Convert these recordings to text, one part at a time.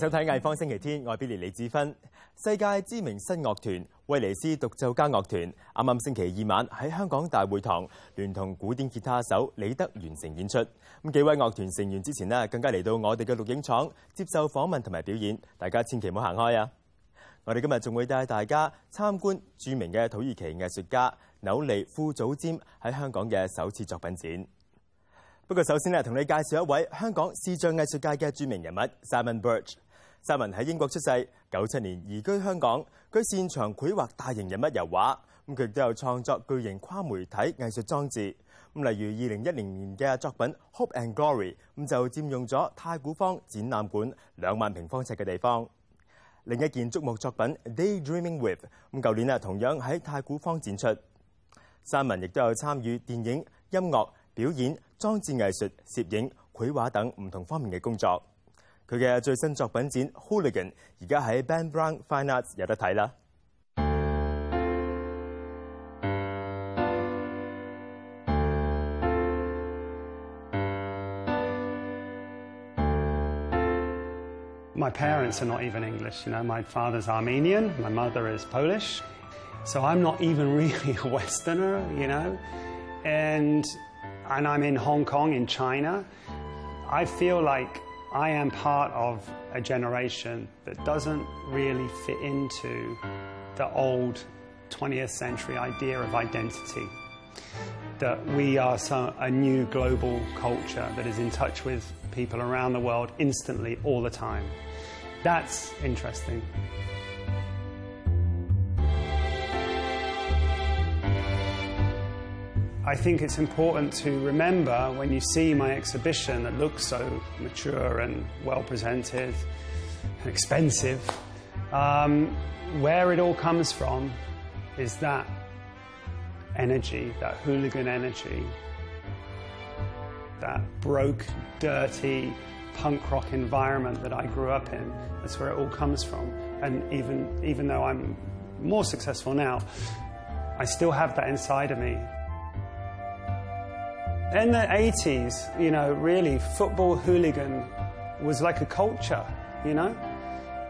收睇藝方星期天，我係 Billy 李子芬。世界知名新樂團威尼斯獨奏家樂團，啱啱星期二晚喺香港大會堂聯同古典吉他手李德完成演出。咁幾位樂團成員之前呢，更加嚟到我哋嘅錄影廠接受訪問同埋表演，大家千祈唔好行開啊！我哋今日仲會帶大家參觀著名嘅土耳其藝術家紐尼庫祖占喺香港嘅首次作品展。不過首先咧，同你介紹一位香港視像藝術界嘅著名人物 Simon Birch。Simon 喺英國出世，九七年移居香港。佢擅長繪畫大型人物油畫，咁佢亦都有創作巨型跨媒體藝術裝置。咁例如二零一零年嘅作品《Hope and Glory》，咁就佔用咗太古坊展覽館兩萬平方尺嘅地方。另一件竹木作品《Daydreaming With》，咁舊年啊同樣喺太古坊展出。Simon 亦都有參與電影、音樂、表演、裝置藝術、攝影、繪畫等唔同方面嘅工作。佢嘅最新作品展《Hooligan》而家喺 Ben Brown Fine Arts 有得睇啦。My parents are not even English. You know, my father's Armenian, my mother is Polish. So I'm not even really a Westerner, you know. And and I'm in Hong Kong in China. I feel like I am part of a generation that doesn't really fit into the old 20th century idea of identity. That we are so, a new global culture that is in touch with people around the world instantly, all the time. That's interesting. I think it's important to remember when you see my exhibition that looks so mature and well presented and expensive, um, where it all comes from is that energy, that hooligan energy, that broke, dirty, punk rock environment that I grew up in. That's where it all comes from. And even, even though I'm more successful now, I still have that inside of me. In the 80s, you know, really, football hooligan was like a culture, you know,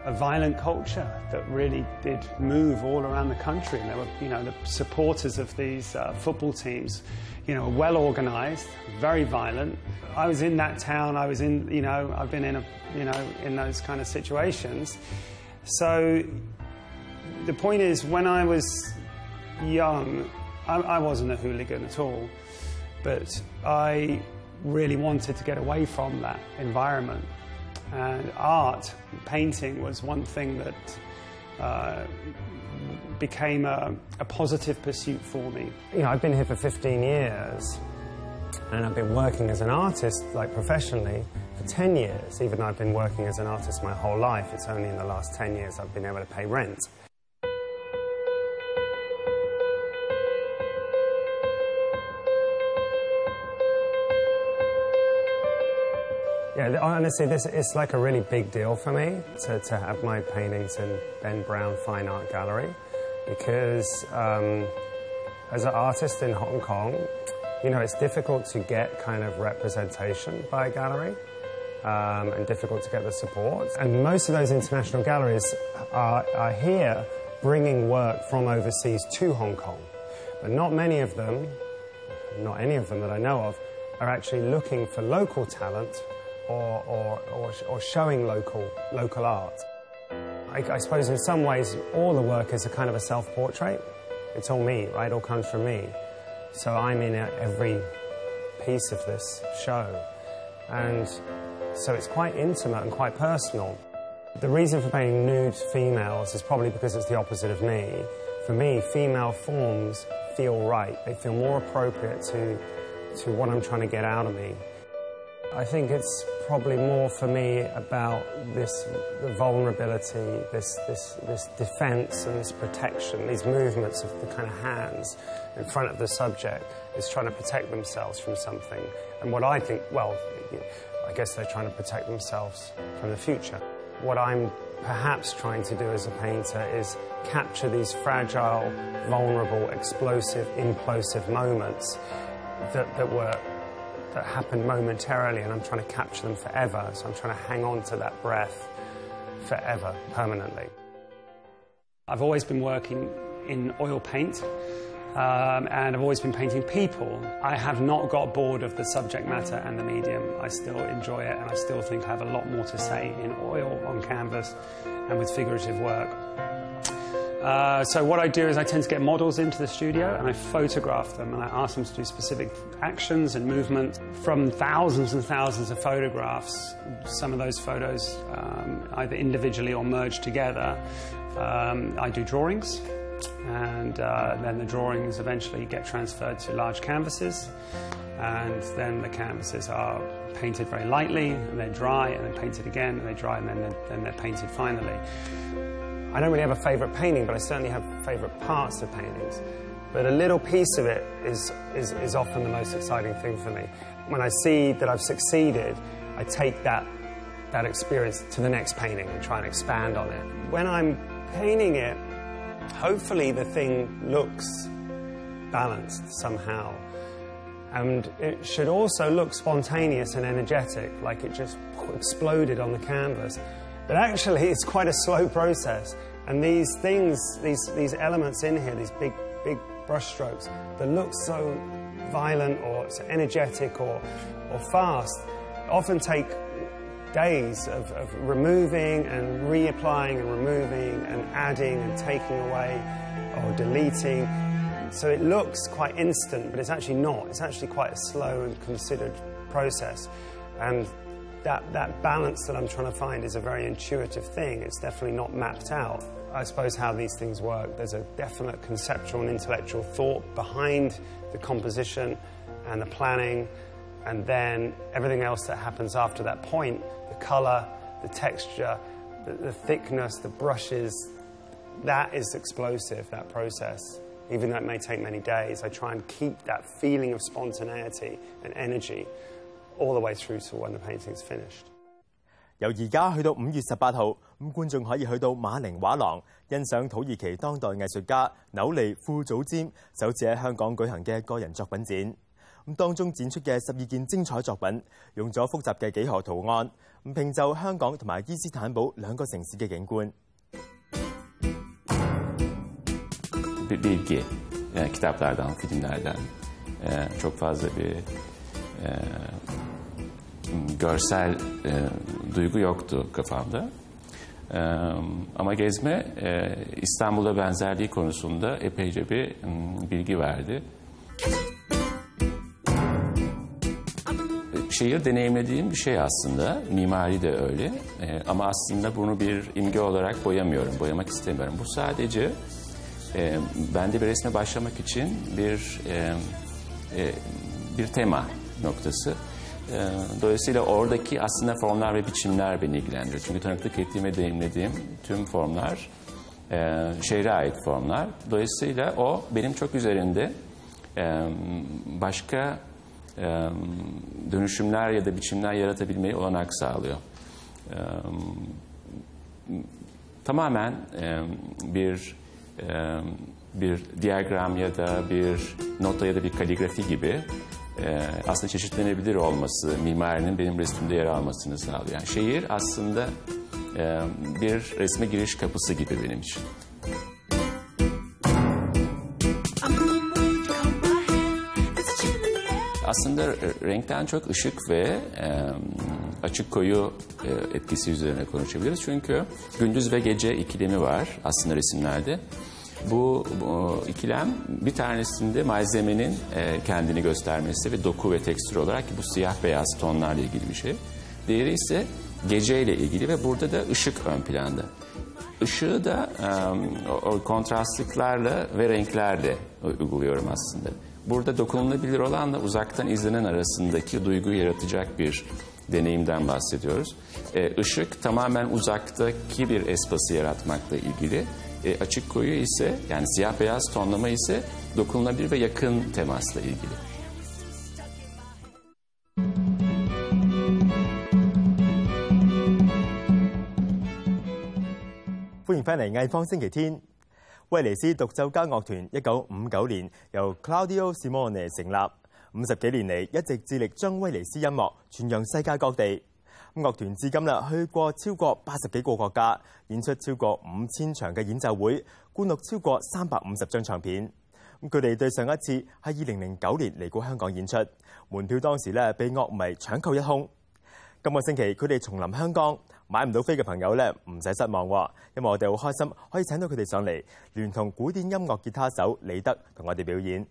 a violent culture that really did move all around the country. And there were, you know, the supporters of these uh, football teams, you know, well organized, very violent. I was in that town, I was in, you know, I've been in, a, you know, in those kind of situations. So the point is, when I was young, I, I wasn't a hooligan at all but I really wanted to get away from that environment. And art, painting, was one thing that uh, became a, a, positive pursuit for me. You know, I've been here for 15 years, and I've been working as an artist, like professionally, for 10 years. Even though I've been working as an artist my whole life, it's only in the last 10 years I've been able to pay rent. Yeah, honestly, this it's like a really big deal for me to, to have my paintings in Ben Brown Fine Art Gallery because um, as an artist in Hong Kong, you know, it's difficult to get kind of representation by a gallery um, and difficult to get the support. And most of those international galleries are, are here bringing work from overseas to Hong Kong. But not many of them, not any of them that I know of, are actually looking for local talent or, or, or, or showing local, local art. I, I, suppose in some ways all the work is a kind of a self-portrait. It's all me, right? It all comes from me. So I'm in every piece of this show. And so it's quite intimate and quite personal. The reason for painting nude females is probably because it's the opposite of me. For me, female forms feel right. They feel more appropriate to, to what I'm trying to get out of me. I think it's probably more for me about this vulnerability, this, this, this defense and this protection, these movements of the kind of hands in front of the subject is trying to protect themselves from something. And what I think, well, I guess they're trying to protect themselves from the future. What I'm perhaps trying to do as a painter is capture these fragile, vulnerable, explosive, implosive moments that, that were that happen momentarily and I'm trying to capture them forever. So I'm trying to hang on to that breath forever, permanently. I've always been working in oil paint. Um, and I've always been painting people. I have not got bored of the subject matter and the medium. I still enjoy it, and I still think I have a lot more to say in oil, on canvas, and with figurative work. Uh, so what I do is I tend to get models into the studio and I photograph them and I ask them to do specific actions and movements from thousands and thousands of photographs. Some of those photos um, either individually or merged together. Um, I do drawings and uh, then the drawings eventually get transferred to large canvases and then the canvases are painted very lightly and they dry and then painted again and they dry and then they're, then they're painted finally. I don't really have a favourite painting, but I certainly have favourite parts of paintings. But a little piece of it is, is, is often the most exciting thing for me. When I see that I've succeeded, I take that, that experience to the next painting and try and expand on it. When I'm painting it, hopefully the thing looks balanced somehow. And it should also look spontaneous and energetic, like it just exploded on the canvas. But actually, it's quite a slow process. And these things, these, these elements in here, these big, big brushstrokes that look so violent or so energetic or, or fast, often take days of, of removing and reapplying and removing and adding and taking away or deleting. So it looks quite instant, but it's actually not. It's actually quite a slow and considered process. And that, that balance that I'm trying to find is a very intuitive thing. It's definitely not mapped out. I suppose how these things work, there's a definite conceptual and intellectual thought behind the composition and the planning, and then everything else that happens after that point the color, the texture, the, the thickness, the brushes that is explosive, that process. Even though it may take many days, I try and keep that feeling of spontaneity and energy all the way through to when the painting's finished. 由而家去到五月十八號，咁觀眾可以去到馬寧畫廊欣賞土耳其當代藝術家紐利庫祖詹首次喺香港舉行嘅個人作品展。咁當中展出嘅十二件精彩作品，用咗複雜嘅幾何圖案，咁拼就香港同埋伊斯坦堡兩個城市嘅景觀。bir bilgi. Kitaplardan, filmlerden e, çok fazla bir e, görsel e, duygu yoktu kafamda. E, ama gezme e, İstanbul'a benzerliği konusunda epeyce bir m, bilgi verdi. Şehir deneyimlediğim bir şey aslında. Mimari de öyle. E, ama aslında bunu bir imge olarak boyamıyorum, boyamak istemiyorum. Bu sadece e, bende bir resme başlamak için bir e, e, bir tema noktası. E, dolayısıyla oradaki aslında formlar ve biçimler beni ilgilendiriyor. Çünkü tanıklık ettiğim ve deneyimlediğim tüm formlar e, şehre ait formlar. Dolayısıyla o benim çok üzerinde e, başka e, dönüşümler ya da biçimler yaratabilmeyi olanak sağlıyor. E, tamamen e, bir e, bir diyagram ya da bir nota ya da bir kaligrafi gibi e, aslında çeşitlenebilir olması, mimarinin benim resimde yer almasını sağlıyor. Yani şehir aslında e, bir resme giriş kapısı gibi benim için. Aslında renkten çok ışık ve e, açık koyu e, etkisi üzerine konuşabiliriz. Çünkü gündüz ve gece ikilemi var aslında resimlerde. Bu, bu ikilem bir tanesinde malzemenin e, kendini göstermesi ve doku ve tekstür olarak bu siyah beyaz tonlarla ilgili bir şey. Diğeri ise geceyle ilgili ve burada da ışık ön planda. Işığı da e, o, o kontrastlıklarla ve renklerle uyguluyorum aslında. Burada dokunulabilir olanla uzaktan izlenen arasındaki duyguyu yaratacak bir deneyimden bahsediyoruz. E, tamamen uzaktaki bir espası yaratmakla ilgili. 欢迎返嚟艺方星期天。威尼斯独奏家乐团一九五九年由 Claudio Simone 成立，五十几年嚟一直致力将威尼斯音乐传扬世界各地。咁樂團至今啦去過超過八十幾個國家，演出超過五千場嘅演奏會，灌錄超過三百五十張唱片。咁佢哋對上一次係二零零九年嚟過香港演出，門票當時咧被樂迷搶購一空。今個星期佢哋重臨香港，買唔到飛嘅朋友咧唔使失望，因為我哋好開心可以請到佢哋上嚟，聯同古典音樂吉他手李德同我哋表演。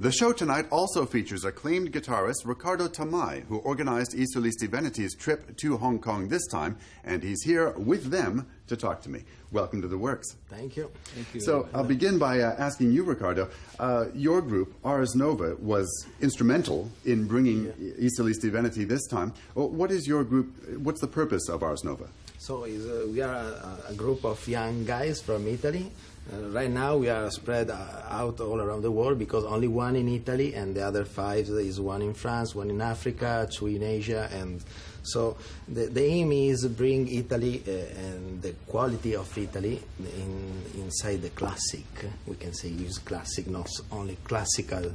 The show tonight also features acclaimed guitarist Ricardo Tamai, who organized I Solisti Veneti's trip to Hong Kong this time, and he's here with them to talk to me. Welcome to the works. Thank you. Thank you. So I'll begin by uh, asking you, Ricardo. Uh, your group, Ars Nova, was instrumental in bringing I Solisti Veneti this time. Well, what is your group? What's the purpose of Ars Nova? So is, uh, we are a, a, group of young guys from Italy. Uh, right now we are spread uh, out all around the world because only one in Italy and the other five is one in France, one in Africa, two in Asia, and so the, the aim is bring Italy uh, and the quality of Italy in, inside the classic. We can say use classic, not only classical,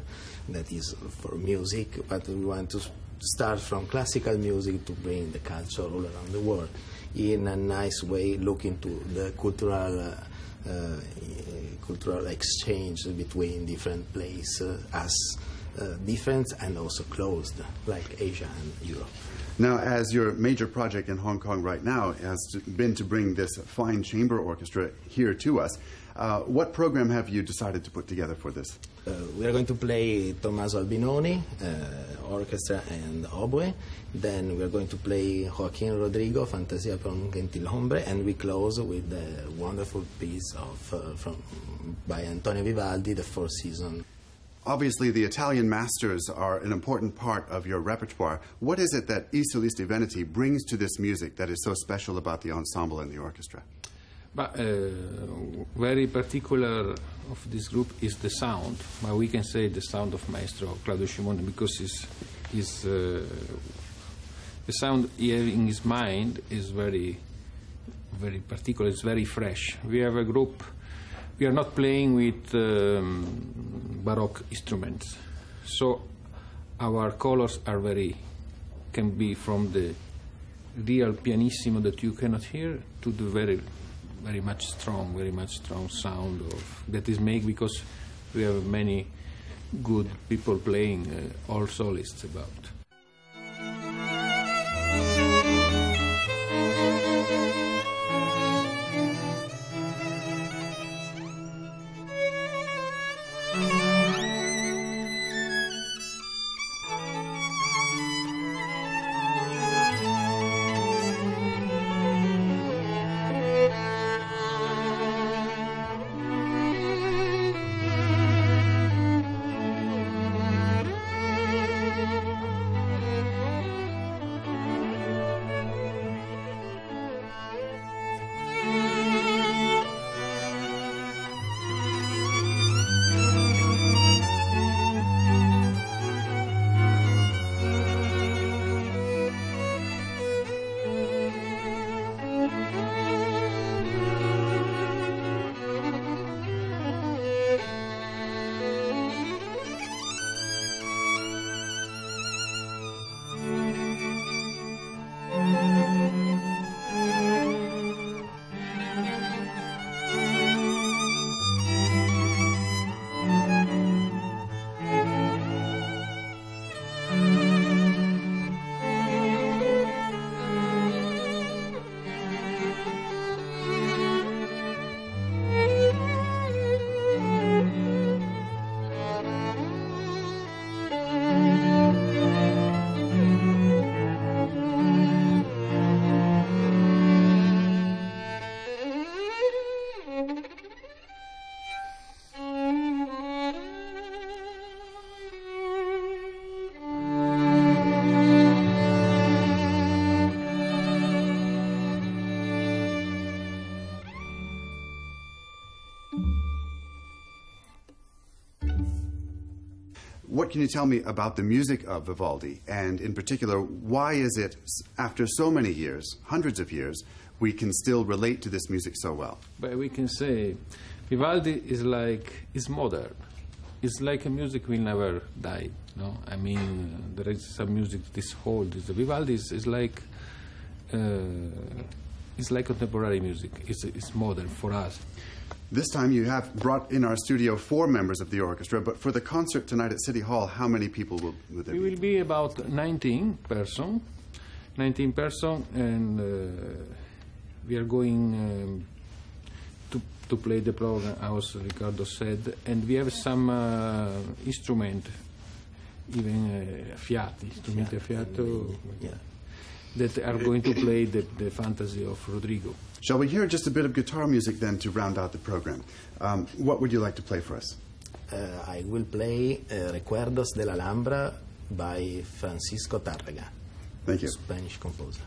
that is for music, but we want to start from classical music to bring the culture all around the world in a nice way, looking to the cultural. Uh, cultural exchange between different places as uh, different and also closed, like Asia and Europe. Now, as your major project in Hong Kong right now has been to bring this fine chamber orchestra here to us, uh, what program have you decided to put together for this? Uh, we are going to play Tommaso Albinoni, uh, orchestra and oboe. Then we are going to play Joaquin Rodrigo, Fantasia per un gentilhombre, and we close with a wonderful piece of, uh, from, by Antonio Vivaldi, the Four Seasons. Obviously, the Italian masters are an important part of your repertoire. What is it that I Solisti Veneti brings to this music that is so special about the ensemble and the orchestra? But uh, very particular of this group is the sound. But we can say the sound of Maestro Claudio Scimone because his, his, uh, the sound he has in his mind is very, very particular. It's very fresh. We have a group. We are not playing with um, baroque instruments, so our colors are very can be from the real pianissimo that you cannot hear to the very very much strong, very much strong sound of that is made because we have many good people playing, uh, all solists about. What can you tell me about the music of Vivaldi? And in particular, why is it, after so many years, hundreds of years, we can still relate to this music so well? But we can say Vivaldi is like is modern. It's like a music will never die. No, I mean there is some music this. The Vivaldi is, is like uh, it's like contemporary music. It's it's modern for us. This time you have brought in our studio four members of the orchestra, but for the concert tonight at City Hall, how many people will, will there We be? will be about 19 person, 19 person, and uh, we are going um, to to play the program, as Ricardo said, and we have some uh, instrument, even uh, fiati, strumenti a fiato, Yeah. that are going to play the, the fantasy of Rodrigo. Shall we hear just a bit of guitar music then to round out the program? Um, what would you like to play for us? Uh, I will play uh, Recuerdos de la Alhambra by Francisco Tárrega, Thank you. Spanish composer.